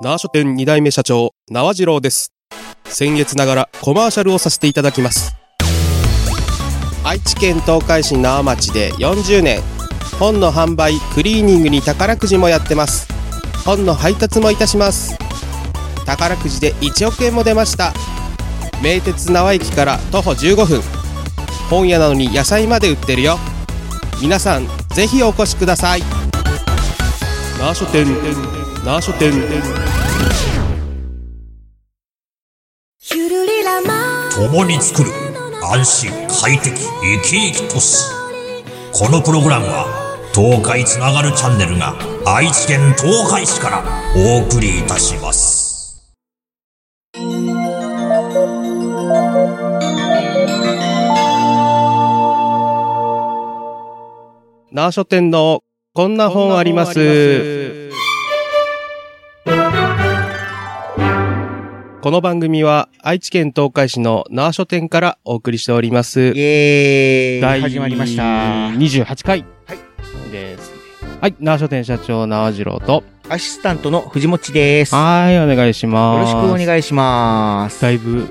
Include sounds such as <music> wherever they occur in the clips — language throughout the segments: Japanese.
縄書店2代目社長、縄次郎です。先月ながらコマーシャルをさせていただきます。愛知県東海市縄町で40年、本の販売、クリーニングに宝くじもやってます。本の配達もいたします。宝くじで1億円も出ました。名鉄縄駅から徒歩15分。本屋なのに野菜まで売ってるよ。皆さん、ぜひお越しください。縄書店、縄書店。共に作る安心快適生き生き都市このプログラムは東海つながるチャンネルが愛知県東海市からお送りいたします縄書店のこんな本あります。この番組は愛知県東海市の縄書店からお送りしております。イエーイ第始まりました。28回はいです。はい、縄書店社長縄次郎と、アシスタントの藤持です。よはい、お願いします。ろしくお願いします。だいぶ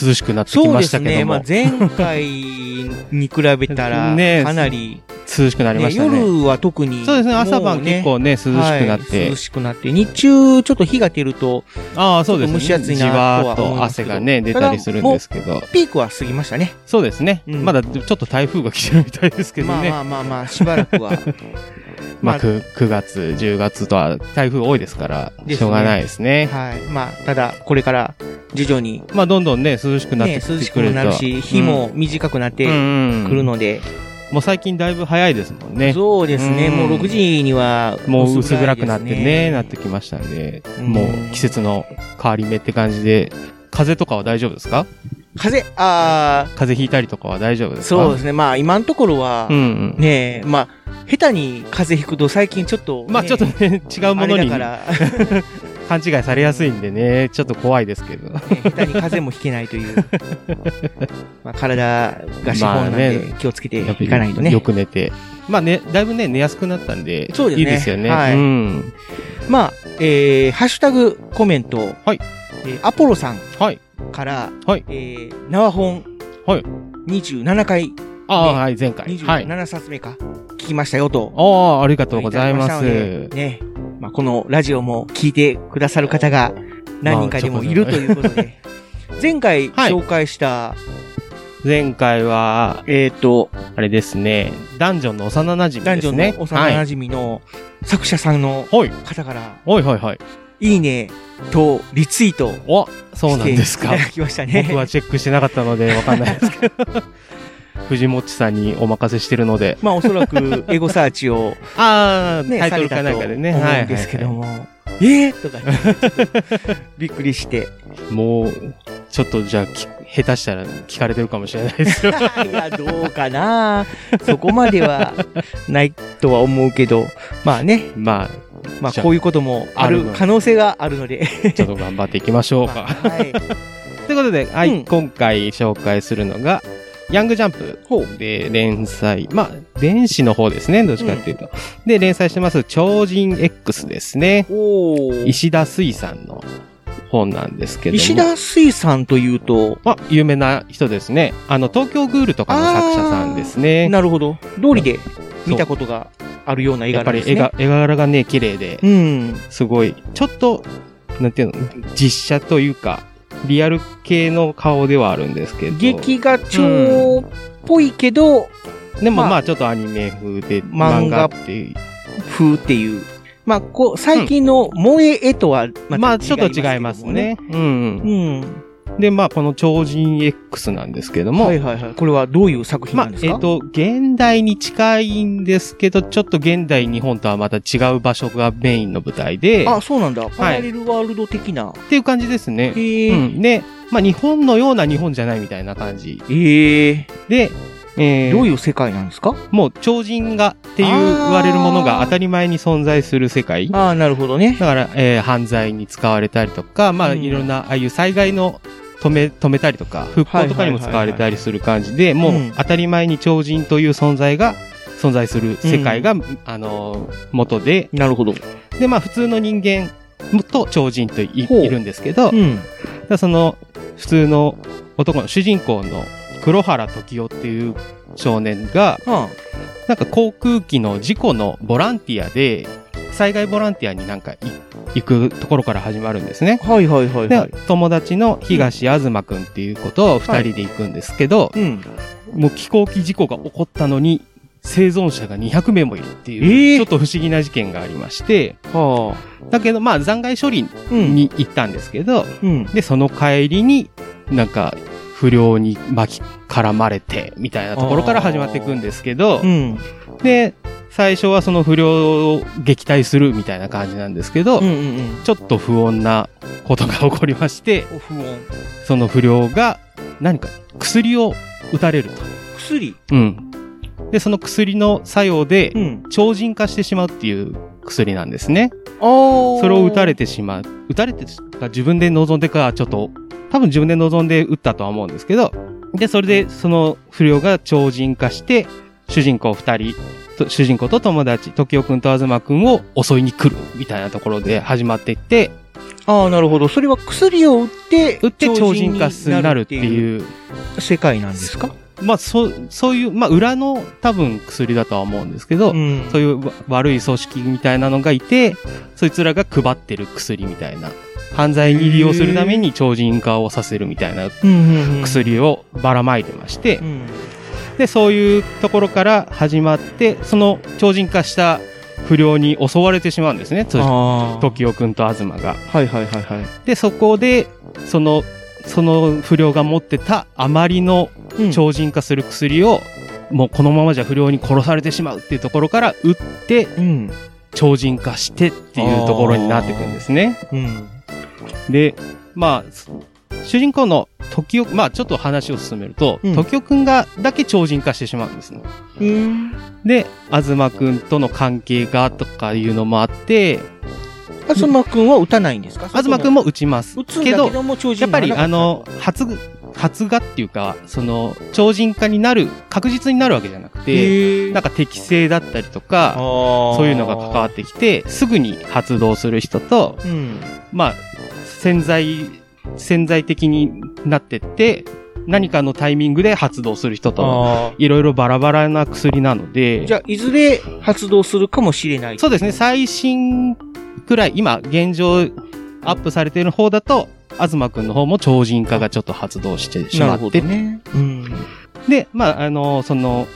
涼しくなってきそうまですね。したけども、まあ、前回に比べたら、<laughs> ねかなり、涼しくなりまね、したね。夜は特に。そうですね、朝晩結構ね、涼しくなって。はい涼しくなって、日中ちょっと日が出ると、ああ、そうですね。蒸し暑いなとは思いとますけど汗がね、出たりするんですけど。ピークは過ぎましたね。そうですね。うんまだちょっと台風が来てるみたいですけどね。まあまあまあまあ、しばらくは。<laughs> まあ、9, 9月、10月とは台風多いですから、しょうがないですね。はい。まあ、ただ、これから徐々に、まあ、どんどんね、涼しくなってね、きて涼しく。なるし、日も短くなってくるので、もう最近だいぶ早いですもんね。そうですね、うん。もう6時にはもう薄暗くなってね、なってきましたんで、うん。もう季節の変わり目って感じで、風邪とかは大丈夫ですか？風、あ風邪ひいたりとかは大丈夫であ、すか？そうですね、まあ今のところは、うんうん。ねえ、まあ、下手に風邪ひくと最近ちょっと、まあちょっとね、違うものにから、<laughs> 勘違いされやすいんでね、ちょっと怖いですけど。ね下手に風邪もひけないという、<laughs> まあ体が資本なんまあでね気をつけていかないとね。よく寝て。まあね、だいぶね、寝やすくなったんで、そうですねいいですよね。はいうん。まあ、えー、ハッシュタグコメント、はいえーアポロさんはい。から、はいえー、縄本、はい27回、ああ、ねはい、前回。はい。27冊目か、聞きましたよと。ああ、ありがとうございます。でね。まあ、このラジオも聞いてくださる方が何人かでもいるということで。前回はい紹介した、前回は、えっ、と、あれですね、ダンジョンの幼馴染ですね。の幼馴染の作者さんのはい。はい。方から、はいはいはい。いいねとリツイートお、そうなんですかいた。だきましたね。僕はチェックしてなかったのでわかんないですけど。藤本さんにお任せしてるので。まあ、おそらく <laughs> エゴサーチをああ、ね、タイトルかなんかでね。思はい。うんですけどはも、えー？とかびっくりして。もう、ちょっとじゃあ、き下手したら聞かれてるかもしれないですよ。<laughs> いや、どうかなそこまではないとは思うけど、まあね、ままあじゃあこういうこともある可能性があるので。あ、ちょっと頑張っていきましょうか。はい。<laughs> ということで、はい、うん今回紹介するのが、ヤングジャンプで連載、まあ、電子の方ですね、どっちかっていうと。で、連載してます、超人 X ですね。石田水さんの本なんですけども。石田水産というと、まあ、有名な人ですね。あの、東京グールとかの作者さんですね。なるほど。通りで見たことがあるような絵柄ですね。やっぱり絵が、絵柄がね、綺麗で、うん。すごい、ちょっと、なんていうの、実写というか、リアル系の顔ではあるんですけど。劇画調っぽいけど、でもまあまあちょっとアニメ風で漫漫画画っていう。風っていう。まあ、こう、最近の萌え絵とはまたまあちょっと違いますね。。うん、うん。うん。で、まあこの超人 X なんですけども。はいはいはい。これはどういう作品まあなんで、すか？えっ、と、現代に近いんですけど、ちょっと現代日本とはまた違う場所がメインの舞台で、あ、そうなんだ。パラレルワールド的な。っていう感じですね。へえ。うん。で、まあ日本のような日本じゃないみたいな感じ。ええ。で、えーどういう世界なんですか？もう超人がっていう言われるものが当たり前に存在する世界。ああ、なるほどね。だから、えー犯罪に使われたりとか、まあ、うんいろんな、ああいう災害の止め、止めたりとか、復興とかにも使われたりする感じで、もううん当たり前に超人という存在が存在する世界が、あのー、元で、なるほど。で、まあ、普通の人間と超人といるんですけど、うん。その普通の男の主人公の黒原時代っていう少年が、あなんか航空機の事故のボランティアで、災害ボランティアになんかい行くところから始まるんですね。はいはいはいで、はい。友達の東東くんっていうことを二人で行くんですけど、うん。もう飛行機事故が起こったのに、生存者が200名もいるっていう、えーちょっと不思議な事件がありまして、はだけどまあ残骸処理あ。うん。に行ったんですけど、うん。で、その帰りになんか不良に巻き絡まれて、みたいなところから始まっていくんですけどう、ん。で、最初はその不良を撃退するみたいな感じなんですけど、うんうんうん。ちょっと不穏なことが起こりまして、お不穏。その不良が何か薬を打たれると。薬？うん。で、その薬の作用でうん。超人化してしまうっていう薬なんですね。それを打たれてしまう。打たれてか自分で望んでか、ちょっと、多分自分で望んで打ったとは思うんですけど、で、それでその不良が超人化して、主人公二人と、主人公と友達、時代くんと東くんを襲いに来るみたいなところで始まっていって、ああ、なるほど。それは薬を打って、打って超人化にになるっていう、世界なんですか？まあ、そう、そういう、まあ、裏の多分薬だとは思うんですけど、んそういうわ悪い組織みたいなのがいて、そいつらが配ってる薬みたいな。犯罪に利用するために超人化をさせるみたいなうんうんうん。薬をばらまいてましてう、ん。で、そういうところから始まって、その超人化した不良に襲われてしまうんですね。時代くんと東が。はいはいはいはい。で、そこで、その、その不良が持ってたあまりのうん超人化する薬を、もうこのままじゃ不良に殺されてしまうっていうところから打って、うん。超人化してっていうところになっていくんですね。うん。で、まあ、主人公の時代、まあちょっと話を進めると、うん時代くんがだけ超人化してしまうんですね。うん。で、東くんとの関係がとかいうのもあって、東くんは打たないんですか？東くんも打ちます。打つけどやっぱりあの、発、発芽っていうか、その、超人化になる、確実になるわけじゃなくて、なんか適性だったりとか、そそういうのが関わってきて、すぐに発動する人と、うん。まあ、潜在、潜在的になってって、何かのタイミングで発動する人と、あいろいろバラバラな薬なので、ーじゃあ、いずれ発動するかもしれない。そうですね、最新くらい、今、現状、アップされている方だと、東くんの方も超人化がちょっと発動してしまって、どね。うん。で、まあ、あの、その、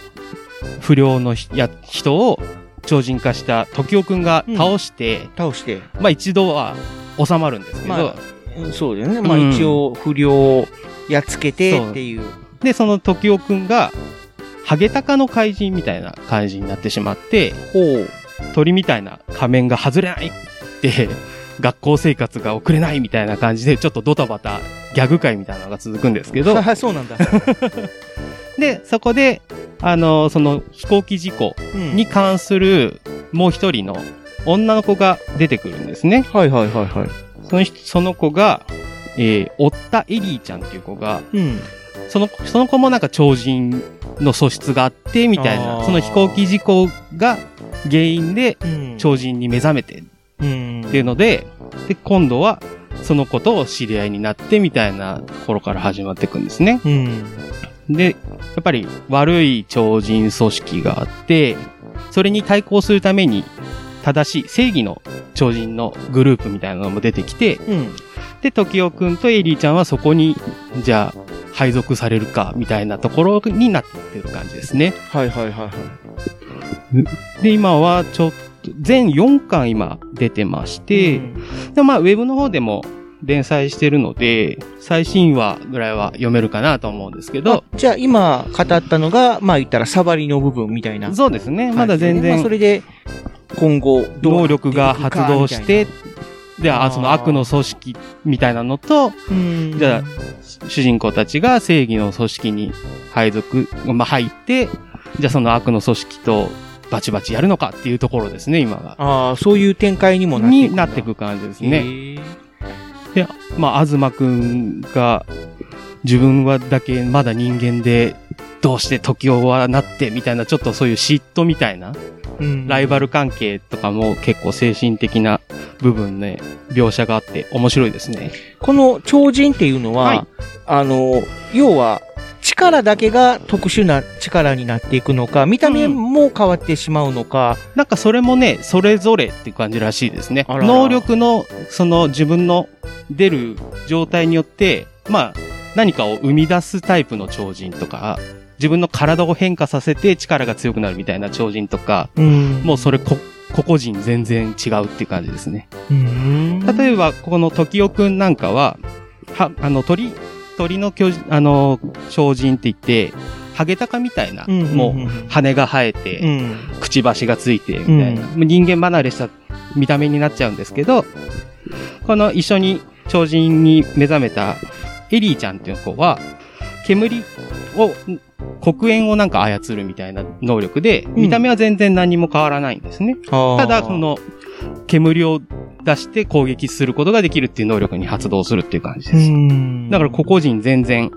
不良のひや人を超人化した時代くんが倒して、倒して。まあ一度は収まるんですけど、まあ、うんそうだよね。まあうん一応、不良をやっつけてっていう。で、その時代くんが、ハゲタカの怪人みたいな感じになってしまって。鳥みたいな仮面が外れないって、<laughs> 学校生活が送れないみたいな感じで、ちょっとドタバタ、ギャグ会みたいなのが続くんですけど、あそうなんだ。<laughs> で、そこで、あの、その飛行機事故うんに関するもう一人の女の子が出てくるんですね。はいはいはいはい。その人、その子が、えー、おったエリーちゃんっていう子が、うん。その、その子もなんか超人の素質があって、みたいな、その飛行機事故が原因でうん。超人に目覚めてうん。っていうので、で、今度はその子と知り合いになってみたいなところから始まっていくんですね。うん。で、やっぱり悪い超人組織があって、それに対抗するために正しい正義の超人のグループみたいなのも出てきて、うん。で、時代くんとエリーちゃんはそこに、じゃあ、配属されるか、みたいなところになってる感じですね。はいはいはいはい。で、今はちょっと、全4巻今出てまして、うんでまあ、ウェブの方でも連載してるので、最新話ぐらいは読めるかなと思うんですけど、あじゃあ今語ったのが、まあ言ったらサバリの部分みたいな。そうですね。まだ全まあ然それで、今後、能力が発動して、で、あその悪の組織みたいなのと。じゃあ、主人公たちが正義の組織に配属、まあ、入って、じゃあその悪の組織とバチバチやるのかっていうところですね、今が。ああ、そういう展開にもなっていく。になっていく感じですへね。ーで、まあ、東くんが、自分はだけまだ人間で、どうして時代はなって、みたいな、ちょっとそういう嫉妬みたいなうんライバル関係とかも結構精神的な部分ね、描写があって面白いですね。この超人っていうのは、はい。あの、要は、力だけが特殊な力になっていくのか、見た目も変わってしまうのか、なんかそれもね、それぞれって感じらしいですね。あらら。能力の、その自分の出る状態によって、まあ、何かを生み出すタイプの超人とか、自分の体を変化させて力が強くなるみたいな超人とか、うん。もうそれこ、個々人全然違うっていう感じですね。うん。例えば、この時代くんなんかは、は、あの、鳥、鳥の巨人、あの、超人って言って、ハゲタカみたいな、うんもう、うん。羽が生えて、うん。くちばしがついて、みたいな、うもう人間離れした見た目になっちゃうんですけど、この一緒に超人に目覚めたエリーちゃんっていう子は、煙を、黒煙をなんか操るみたいな能力で、見た目は全然何も変わらないんですね。たただ、こ、の、煙を出して攻撃することができるっていう能力に発動するっていう感じです。んだから個々人全然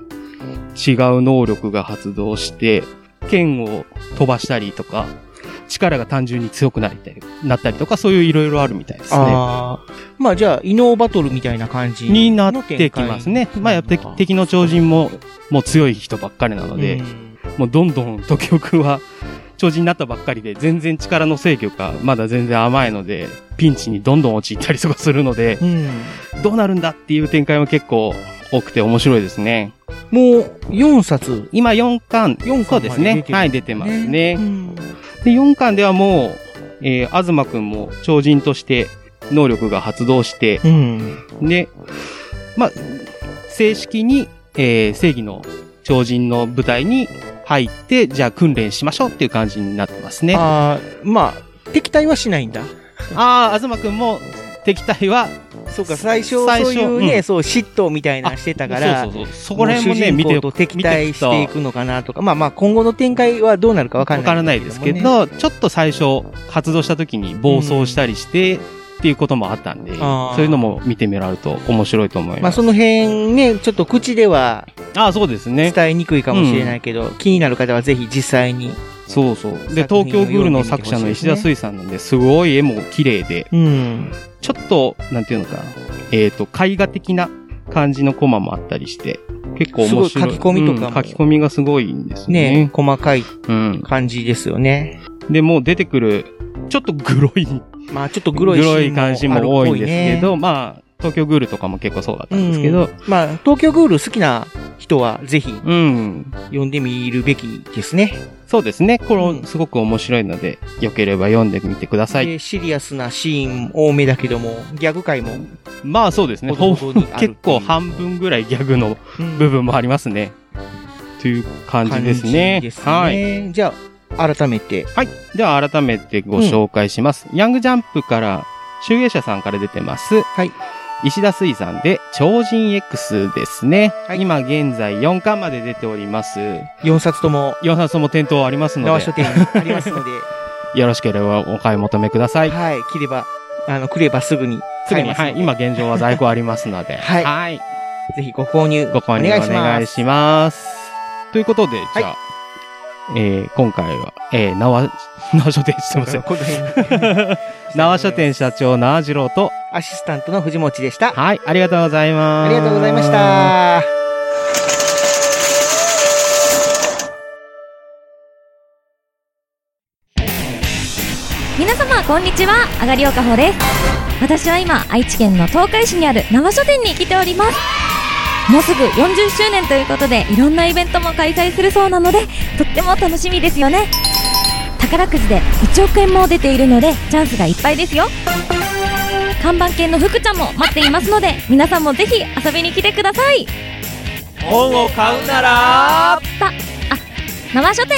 違う能力が発動して、剣を飛ばしたりとか、力が単純に強くなりたり、なったりとか、そういういろいろあるみたいですね。まあじゃあ、異能バトルみたいな感じになってきますね。まあ、やっぱり敵の超人も、もう強い人ばっかりなので、もうどんどん時代くんは、超人になったばっかりで、全然力の制御がまだ全然甘いので、ピンチにどんどん陥ったりとかするので、うん。どうなるんだっていう展開も結構多くて面白いですね。もう、4冊。今4巻、四巻そうですね。はい、出てますね。うんで、4巻ではもう、えー、東くんも超人として能力が発動して、うん。で、まあ、正式に、えー、正義の超人の部隊に入って、じゃあ訓練しましょうっていう感じになってますね。あああ、まあ、敵対はしないんだ。あー、東くんも敵対は、そうか、最初、そういうね、うんそう、嫉妬みたいなのしてたから、そうそうそう。そこら辺もね、見てと敵対していくのかなとか、まあまあ、今後の展開はどうなるかわかんない。わからないですけど、ちょっと最初、発動した時に暴走したりして、っていうこともあったんで、そういうのも見てみられると面白いと思います。まあ、その辺ね、ちょっと口ではああ、そうですね。伝えにくいかもしれないけど、気になる方はぜひ実際に。そうそう。で、東京グールの作者の石田水さんなんで、すごい絵も綺麗で、うん。ちょっと、なんていうのかな、えっ、と、絵画的な感じのコマもあったりして、結構面白い。書き込みとかもうん書き込みがすごいんですね。ね細かいうん。感じですよね。で、もう出てくる、ちょっとグロい、まあ、ちょっとグロいシーンも感じも多いんですけど、あるっまあ、東京グールとかも結構そうだったんですけど、うんまあ、東京グール好きな人はぜひうん。読んでみるべきですね。そうですね。こうんれ、すごく面白いので、よければ読んでみてください。でシリアスなシーン多めだけども、ギャグ界も、まあそうですね。結構半分ぐらいギャグのうん部分もありますね。という感じですね。すねはい。じゃあ、改めて。はい。では改めてご紹介します。ヤングジャンプから、集英社さんから出てます。はい。石田水産で超人 X ですね。はい今現在4巻まで出ております。4冊とも、4冊とも店頭ありますの縄書で、店にありますので、<laughs> よろしければお買い求めください。はい、切れば、あの、来ればすぐにすぐに、買えますはい。今現状は在庫ありますので、<laughs> はいはい。ぜひご購入、ご購入おお願いします願いします。ということで、じゃあ、えー今回は、えー、縄、<laughs> 縄書店すいません。<laughs> この辺に縄書店社長縄次郎と、アシスタントの藤持でした。はい、ありがとうございます。ありがとうございまし。た。皆様こんにちはあがりおかほです私は今愛知県の東海市にある生書店に来ておりますもうすぐ40周年ということでいろんなイベントも開催するそうなのでとっても楽しみですよね。宝くじで1億円も出ているのでチャンスがいっぱいですよ。看板犬の福ちゃんも待っていますので皆さんもぜひ遊びに来てください。本を買うなら、たあ生書店